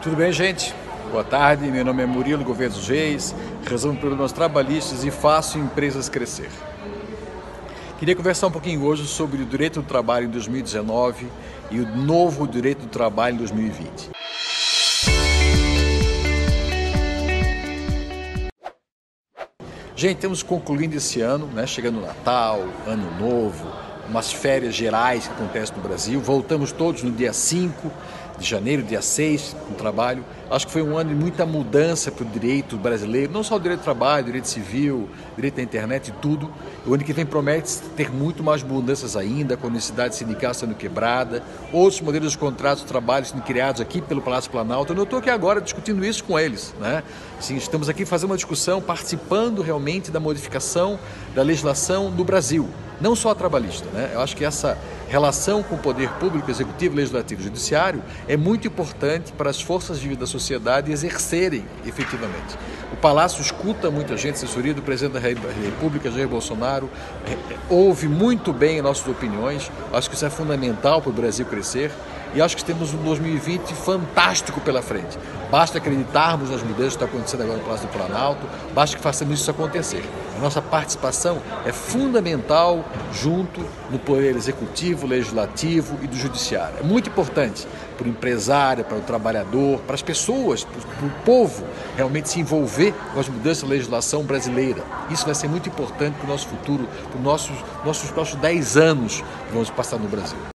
Tudo bem, gente? Boa tarde, meu nome é Murilo Governo Reis, resolvo problemas trabalhistas e faço empresas crescer. Queria conversar um pouquinho hoje sobre o direito do trabalho em 2019 e o novo direito do trabalho em 2020. Gente, estamos concluindo esse ano, né? chegando o Natal, Ano Novo, umas férias gerais que acontecem no Brasil. Voltamos todos no dia 5 de janeiro, dia 6, no trabalho. Acho que foi um ano de muita mudança para o direito brasileiro, não só o direito do trabalho, direito civil, direito da internet e tudo. O ano que vem promete ter muito mais mudanças ainda, com a necessidade sindical sendo quebrada, outros modelos de contratos de trabalho sendo criados aqui pelo Palácio Planalto. Eu estou aqui agora discutindo isso com eles. Né? Assim, estamos aqui fazendo uma discussão, participando realmente da modificação da legislação do Brasil não só a trabalhista. Né? Eu acho que essa relação com o poder público, executivo, legislativo e judiciário é muito importante para as forças de vida da sociedade exercerem efetivamente. O Palácio escuta muita gente, assessoria do presidente da República, Jair Bolsonaro, é, é, ouve muito bem nossas opiniões, acho que isso é fundamental para o Brasil crescer e acho que temos um 2020 fantástico pela frente. Basta acreditarmos nas mudanças que estão acontecendo agora no Palácio do Planalto, basta que façamos isso acontecer. Nossa participação é fundamental junto no poder executivo, legislativo e do judiciário. É muito importante para o empresário, para o trabalhador, para as pessoas, para o povo realmente se envolver com as mudanças da legislação brasileira. Isso vai ser muito importante para o nosso futuro, para os nossos, nossos próximos 10 anos que vamos passar no Brasil.